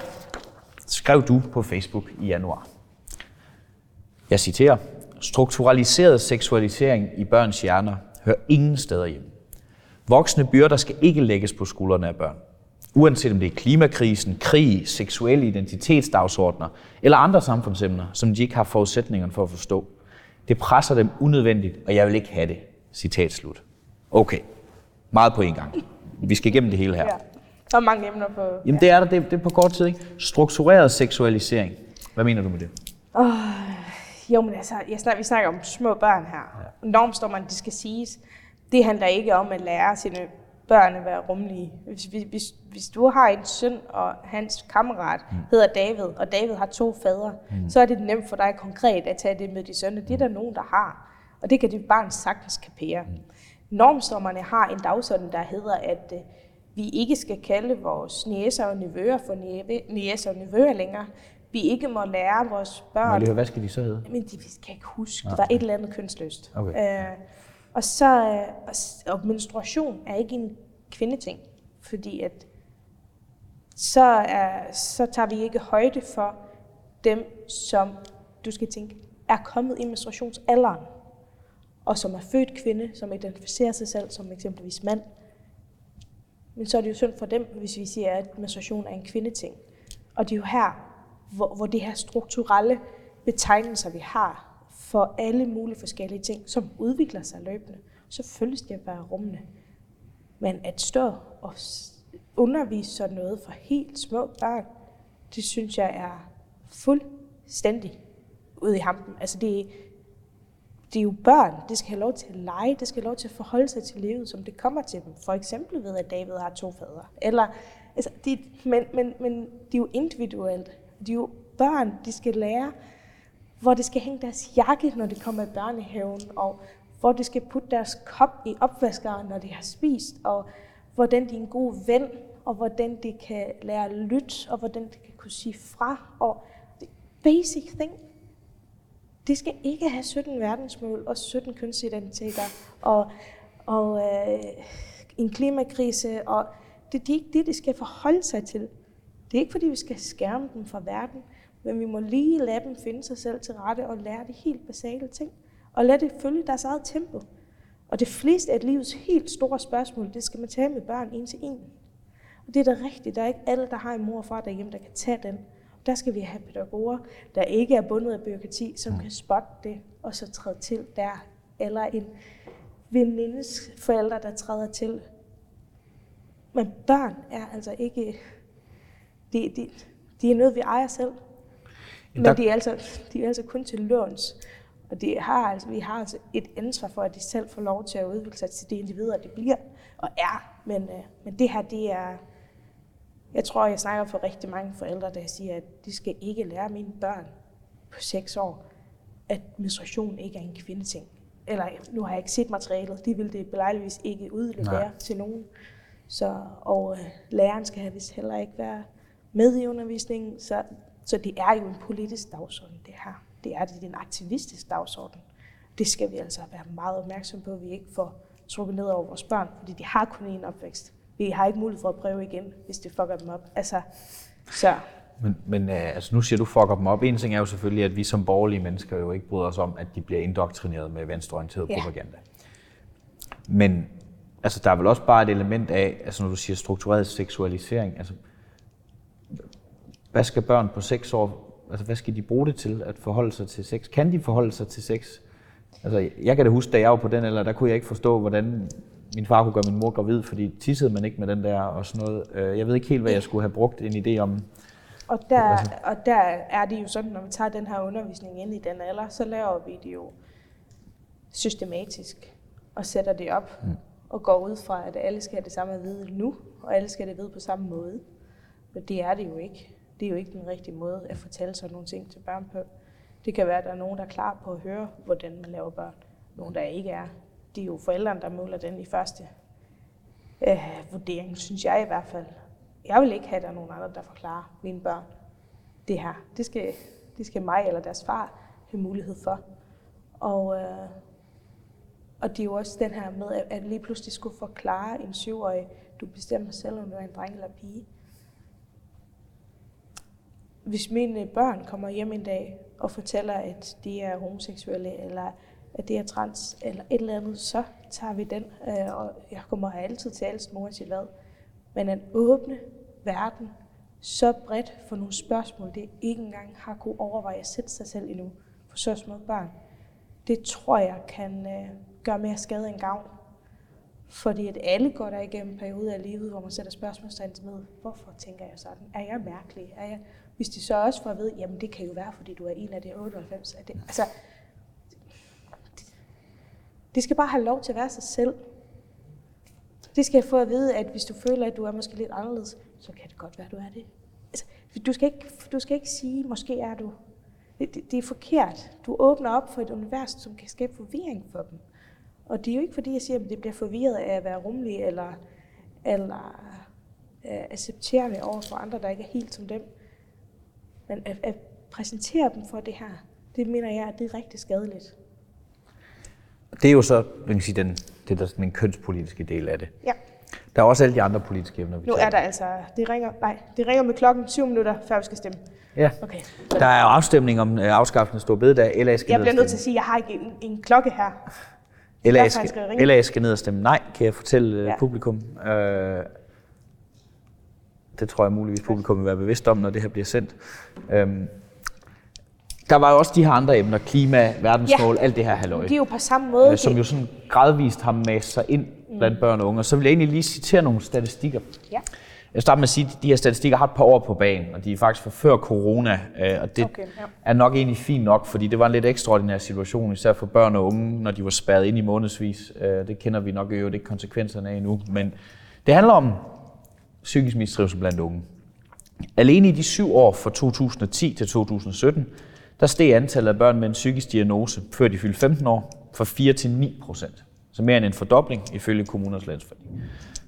skrev du på Facebook i januar. Jeg citerer, strukturaliseret seksualisering i børns hjerner hører ingen steder hjemme. Voksne byrder skal ikke lægges på skuldrene af børn. Uanset om det er klimakrisen, krig, seksuelle identitetsdagsordner eller andre samfundsemner, som de ikke har forudsætningerne for at forstå. Det presser dem unødvendigt, og jeg vil ikke have det. Citat slut. Okay, meget på en gang. Vi skal igennem det hele her. Ja. Der er mange emner på... Jamen det er der, det, det er på kort tid, ikke? Struktureret seksualisering. Hvad mener du med det? Oh, jo, men altså, jeg snakker, vi snakker om små børn her. Ja. Normstormerne, det skal siges. Det handler ikke om at lære sine børn at være rummelige. Hvis, hvis, hvis du har en søn, og hans kammerat mm. hedder David, og David har to fædre, mm. så er det nemt for dig konkret at tage det med de sønner. Det er der nogen, der har. Og det kan dit barn sagtens kapere. Mm. Normstommerne har en dagsorden, der hedder, at uh, vi ikke skal kalde vores næser og nevøer for næser og nevøer længere. Vi ikke må lære vores børn... Må hvad skal de så hedde? Men de kan ikke huske. Det var et eller andet kønsløst. Okay. Uh, og så øh, og menstruation er ikke en kvindeting, fordi at så, er, så tager vi ikke højde for dem, som du skal tænke, er kommet i menstruationsalderen, og som er født kvinde, som identificerer sig selv som eksempelvis mand. Men så er det jo synd for dem, hvis vi siger, at menstruation er en kvindeting. Og det er jo her, hvor, hvor det her strukturelle betegnelser, vi har, for alle mulige forskellige ting, som udvikler sig løbende. Selvfølgelig skal det være rummende. Men at stå og undervise sådan noget for helt små børn, det synes jeg er fuldstændig ude i hampen. Altså det, det er jo børn, det skal have lov til at lege, det skal have lov til at forholde sig til livet, som det kommer til dem. For eksempel ved, at David har to fædre. Eller, altså, det, men, men, men det er jo individuelt. De er jo børn, de skal lære hvor de skal hænge deres jakke, når de kommer i børnehaven, og hvor de skal putte deres kop i opvaskeren, når de har spist, og hvordan de er en god ven, og hvordan de kan lære at lytte, og hvordan de kan kunne sige fra, og basic thing. De skal ikke have 17 verdensmål og 17 kønsidentiteter og, og øh, en klimakrise, og det, det er ikke det, de skal forholde sig til. Det er ikke, fordi vi skal skærme dem fra verden, men vi må lige lade dem finde sig selv til rette og lære de helt basale ting. Og lade det følge deres eget tempo. Og det fleste af livets helt store spørgsmål, det skal man tage med børn en til en. Og det er da rigtigt. Der er ikke alle, der har en mor og far derhjemme, der kan tage den. Der skal vi have pædagoger, der ikke er bundet af byråkrati, som mm. kan spotte det og så træde til der. Eller en venindes forældre, der træder til. Men børn er altså ikke... De, de, de er noget, vi ejer selv. Men de er, altså, de er altså kun til låns. Og de har, altså, vi har altså et ansvar for, at de selv får lov til at udvikle sig til de individer, de bliver og er. Men, øh, men det her, det er... Jeg tror, jeg snakker for rigtig mange forældre, der siger, at de skal ikke lære mine børn på 6 år, at menstruation ikke er en kvindeting. Eller nu har jeg ikke set materialet, de vil det belejligvis ikke udlevere til nogen. Så, og øh, læreren skal have vist heller ikke være med i undervisningen. Så så det er jo en politisk dagsorden, det her. Det er det, det er en aktivistisk dagsorden. Det skal vi altså være meget opmærksom på, at vi ikke får trukket ned over vores børn, fordi de har kun én opvækst. Vi har ikke mulighed for at prøve igen, hvis det fucker dem op. Altså, så. Men, men øh, altså, nu siger du fucker dem op. En ting er jo selvfølgelig, at vi som borgerlige mennesker jo ikke bryder os om, at de bliver indoktrineret med venstreorienteret ja. propaganda. Men altså, der er vel også bare et element af, altså når du siger struktureret seksualisering, altså hvad skal børn på 6 år, altså hvad skal de bruge det til at forholde sig til sex? Kan de forholde sig til sex? Altså, jeg kan da huske, da jeg var på den alder, der kunne jeg ikke forstå, hvordan min far kunne gøre min mor gravid, fordi tissede man ikke med den der og sådan noget. Øh, jeg ved ikke helt, hvad jeg skulle have brugt en idé om. Og der, altså. og der er det jo sådan, når vi tager den her undervisning ind i den alder, så laver vi det jo systematisk og sætter det op mm. og går ud fra, at alle skal have det samme at vide nu, og alle skal det vide på samme måde. Men det er det jo ikke det er jo ikke den rigtige måde at fortælle sådan nogle ting til børn på. Det kan være, at der er nogen, der er klar på at høre, hvordan man laver børn. nogen, der ikke er. Det er jo forældrene, der måler den i første øh, vurdering, synes jeg i hvert fald. Jeg vil ikke have, at der er nogen andre, der forklarer mine børn det her. Det skal, det skal mig eller deres far have mulighed for. Og, øh, og det er jo også den her med, at lige pludselig skulle forklare en syvårig, du bestemmer selv, om du er en dreng eller pige. Hvis mine børn kommer hjem en dag og fortæller, at de er homoseksuelle, eller at det er trans, eller et eller andet, så tager vi den. Øh, og jeg kommer altid til alt mor til hvad. Men at åbne verden så bredt for nogle spørgsmål, det ikke engang har kunne overveje at sætte sig selv endnu for så små børn, det tror jeg kan øh, gøre mere skade end gavn. Fordi at alle går der igennem perioder af livet, hvor man sætter spørgsmålstegn med, hvorfor tænker jeg sådan? Er jeg mærkelig? Er jeg... Hvis de så også får at vide, jamen det kan jo være, fordi du er en af de 98. Er det... Altså, de skal bare have lov til at være sig selv. De skal få at vide, at hvis du føler, at du er måske lidt anderledes, så kan det godt være, at du er det. Altså, du, skal ikke, du skal ikke sige, måske er du. Det, det, det er forkert. Du åbner op for et univers, som kan skabe forvirring for dem. Og det er jo ikke fordi, jeg siger, at det bliver forvirret af at være rummelig eller, eller uh, accepterende over for andre, der ikke er helt som dem. Men at, at præsentere dem for det her, det mener jeg, at det er rigtig skadeligt. Det er jo så, man kan sige, den, det er der sådan en kønspolitiske del af det. Ja. Der er også alle de andre politiske emner, vi Nu er der altså, det ringer, nej, det ringer med klokken 7 minutter, før vi skal stemme. Ja. Okay. Der er jo afstemning om øh, afskaffelsen af store bededag. LA skal Jeg bliver nødt til at sige, at jeg har ikke en, en klokke her. LA skal. LA skal ned og stemme nej, kan jeg fortælle ja. Ja. publikum. Øh, det tror jeg muligvis publikum vil være bevidst om, når det her bliver sendt. Øhm, der var jo også de her andre emner, klima, verdensmål, ja. alt det her halløj, De er jo på samme måde. øh, som jo sådan gradvist har masset sig ind blandt børn og unge. Og så vil jeg egentlig lige citere nogle statistikker. Ja. Jeg starter med at sige, at de her statistikker har et par år på banen, og de er faktisk fra før corona, øh, og det Okay, ja. er nok egentlig fint nok, fordi det var en lidt ekstraordinær situation, især for børn og unge, når de var spærret ind i månedsvis. Øh, Det kender vi nok jo ikke konsekvenserne af endnu, men det handler om psykisk mistrivsel blandt unge. Alene i de syv år fra 2010 til 2017, der steg antallet af børn med en psykisk diagnose, før de fyldte 15 år, fra 4 til 9 procent. Så mere end en fordobling ifølge kommuners landsforening.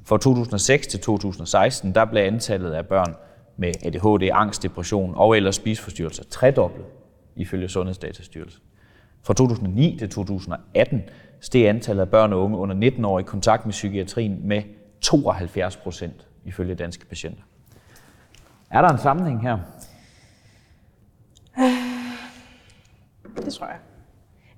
Fra 2006 til 2016, der blev antallet af børn med ADHD, angst, depression og eller spiseforstyrrelser tredoblet ifølge Sundhedsdatastyrelsen. Fra 2009 til 2018 steg antallet af børn og unge under 19 år i kontakt med psykiatrien med 72 procent ifølge danske patienter. Er der en sammenhæng her? Det tror jeg.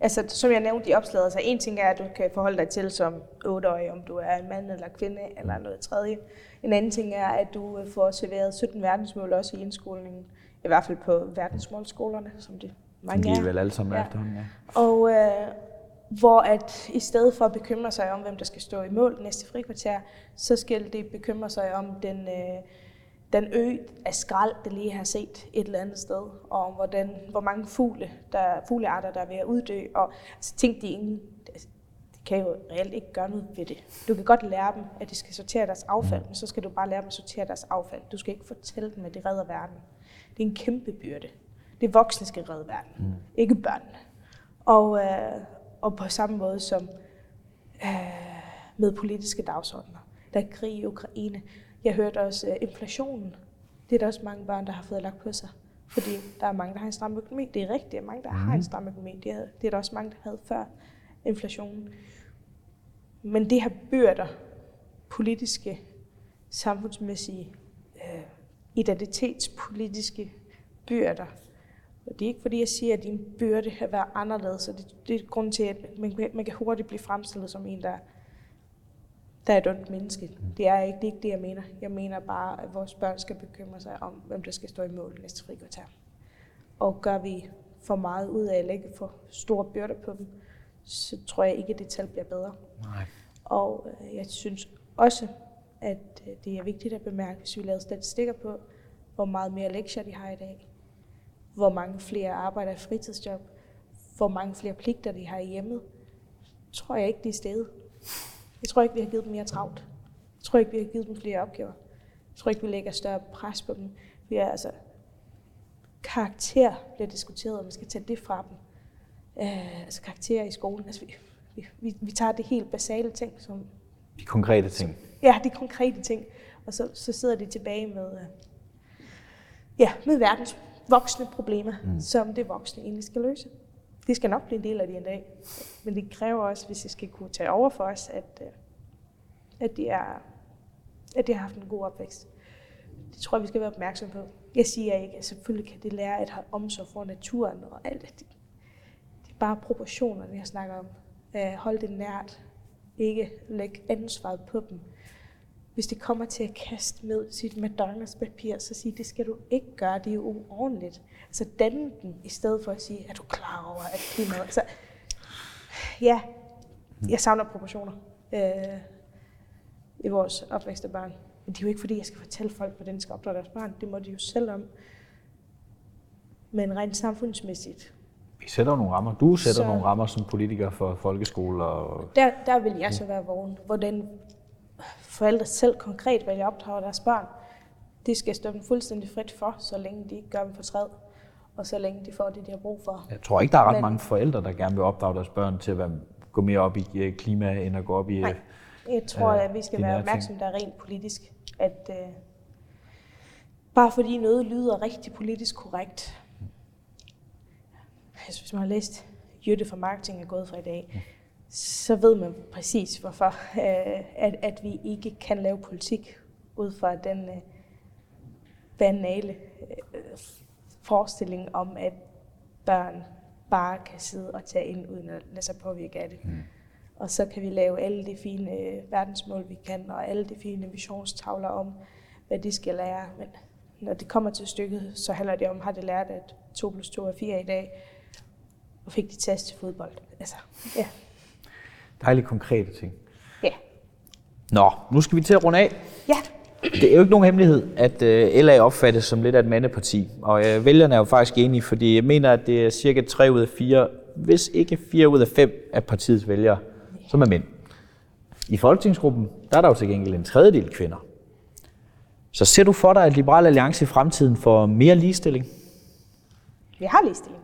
Altså, som jeg nævnte i opslaget, altså en ting er, at du kan forholde dig til som 8-årig, om du er en mand eller kvinde eller noget tredje. En anden ting er, at du øh, får serveret 17 verdensmål også i indskolingen. I hvert fald på verdensmålskolerne, som det mange De er er. vel alle sammen ja. efterhånden, ja. Og øh, hvor at i stedet for at bekymre sig om, hvem der skal stå i mål næste frikvarter, så skal det bekymre sig om den, øh, den ø af skrald, der lige har set et eller andet sted, og hvordan, hvor mange fugle, der, fuglearter, der er ved at uddø. Og altså, ting, de, ingen, altså, de kan jo reelt ikke gøre noget ved det. Du kan godt lære dem, at de skal sortere deres affald, men så skal du bare lære dem at sortere deres affald. Du skal ikke fortælle dem, at det redder verden. Det er en kæmpe byrde. Det voksne, skal redde verden, mm. ikke børnene. Og, øh, og på samme måde som øh, med politiske dagsordner. Der er krig i Ukraine. Jeg hørte også øh, inflationen. Det er der også mange børn, der har fået lagt på sig. Fordi der er mange, der har en stram økonomi. Det er rigtigt, at mange, der har en stram økonomi. Det er, det er der også mange, der havde før inflationen. Men det her byrder, politiske, samfundsmæssige, øh, identitetspolitiske byrder. Og det er ikke fordi, jeg siger, at din byrde kan være anderledes, og det, det er grunden til, at man, man kan hurtigt blive fremstillet som en, der, der er et ondt menneske. Det er, ikke, det er ikke det, jeg mener. Jeg mener bare, at vores børn skal bekymre sig om, hvem der skal stå i mål næste frikvarter. Og gør vi for meget ud af at lægge for store byrder på dem, så tror jeg ikke, at det tal bliver bedre. Nej. Og øh, jeg synes også, at øh, det er vigtigt at bemærke, hvis vi laver statistikker på, hvor meget mere lektier de har i dag, hvor mange flere arbejder i fritidsjob, hvor mange flere pligter de har i hjemmet, tror jeg ikke, det er stedet. Jeg tror ikke, vi har givet dem mere travlt. Jeg tror ikke, vi har givet dem flere opgaver. Jeg tror ikke, vi lægger større pres på dem. Vi er altså karakter bliver diskuteret, om man skal tage det fra dem. Øh, altså karakterer i skolen. Altså, vi, vi, vi, vi tager det helt basale ting, som... De konkrete ting. Ja, de konkrete ting. Og så, så sidder de tilbage med, øh, ja, med verdens voksne problemer, mm. som det voksne egentlig skal løse. Det skal nok blive en del af det en dag. Men det kræver også, hvis det skal kunne tage over for os, at, øh, at, de, er, at de har haft en god opvækst. Det tror jeg, vi skal være opmærksom på. Jeg siger ikke, at selvfølgelig kan det lære at have omsorg for naturen og alt det. Det er bare proportionerne, jeg snakker om. Øh, hold det nært. Ikke lægge ansvaret på dem. Hvis det kommer til at kaste med sit McDonald's papir, så sig, det skal du ikke gøre, det er jo uordentligt. Så danne den, i stedet for at sige, er du klar over, at klimaet... Altså, ja, jeg savner proportioner øh, i vores opvækst af børn. Men det er jo ikke fordi, jeg skal fortælle folk, hvordan de skal opdrage deres barn. Det må de jo selv om. Men rent samfundsmæssigt. Vi sætter nogle rammer. Du sætter så, nogle rammer som politiker for folkeskole. Og... Der, der vil jeg så være vågen. Hvordan forældre selv konkret vælger at opdrage deres børn. Det skal stå dem fuldstændig frit for, så længe de ikke gør dem fortræd og så længe de får det, de har brug for. Jeg tror ikke, der er ret Men, mange forældre, der gerne vil opdrage deres børn til at være, gå mere op i øh, klima, end at gå op i Nej, jeg tror, øh, at vi skal være opmærksomme, der er rent politisk. At øh, bare fordi noget lyder rigtig politisk korrekt, altså hvis man har læst Jytte fra Marketing er gået fra i dag, så ved man præcis hvorfor, øh, at, at vi ikke kan lave politik ud fra den øh, banale øh, forestilling om, at børn bare kan sidde og tage ind, uden at lade sig påvirke af det. Mm. Og så kan vi lave alle de fine øh, verdensmål, vi kan, og alle de fine visionstavler om, hvad de skal lære. Men når det kommer til stykket, så handler det om, har de lært, at 2 plus 2 er 4 i dag, og fik de test til fodbold. Altså, ja. Dejligt konkrete ting. Ja. Nå, nu skal vi til at runde af. Ja. Det er jo ikke nogen hemmelighed, at øh, LA opfattes som lidt af et mandeparti, og øh, vælgerne er jo faktisk enige, fordi jeg mener, at det er cirka 3 ud af 4, hvis ikke 4 ud af 5 af partiets vælgere, som er mænd. I folketingsgruppen, der er der jo til gengæld en tredjedel kvinder. Så ser du for dig, at Liberal Alliance i fremtiden får mere ligestilling? Vi har ligestilling.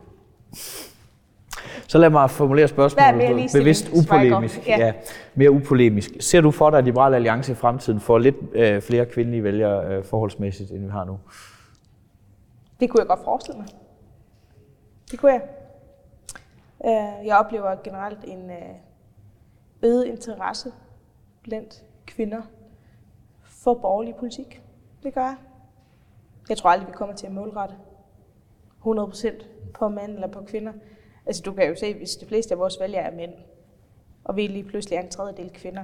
Så lad mig formulere spørgsmålet bevidst upolemisk. Ja. ja. mere upolemisk. Ser du for dig, at Liberal Alliance i fremtiden får lidt øh, flere kvindelige vælgere øh, forholdsmæssigt, end vi har nu? Det kunne jeg godt forestille mig. Det kunne jeg. Øh, jeg oplever generelt en øh, øget interesse blandt kvinder for borgerlig politik. Det gør jeg. Jeg tror aldrig, vi kommer til at målrette 100% på mænd eller på kvinder. Altså du kan jo se, hvis de fleste af vores vælgere er mænd, og vi lige pludselig er en tredjedel kvinder,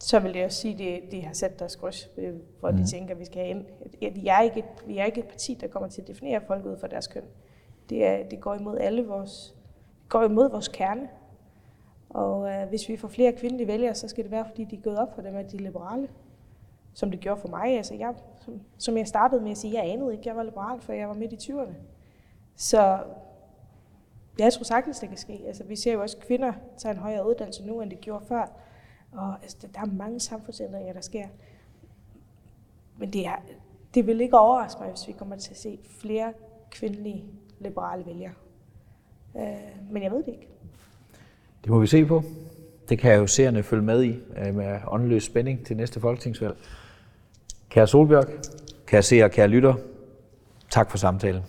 så vil det også sige, at de, de har sat deres kryds, øh, hvor mm. de tænker, at vi skal have ind. Vi er, ikke et, vi er ikke et parti, der kommer til at definere folk ud fra deres køn. Det, er, det går imod alle vores, går imod vores kerne. Og uh, hvis vi får flere kvindelige vælgere, så skal det være, fordi de er gået op for dem, at de er liberale. Som det gjorde for mig. Altså jeg, som, som jeg startede med at sige, jeg anede ikke, jeg var liberal, før jeg var midt i 20'erne. Så jeg tror sagtens, det kan ske. Altså, vi ser jo også, at kvinder tager en højere uddannelse nu, end de gjorde før. Og altså, der er mange samfundsændringer, der sker. Men det, er, det vil ikke overraske mig, hvis vi kommer til at se flere kvindelige liberale vælgere. Øh, men jeg ved det ikke. Det må vi se på. Det kan jeg jo seerne følge med i øh, med åndeløs spænding til næste folketingsvalg. Kære Solbjørk, kære seere, kære lytter, tak for samtalen.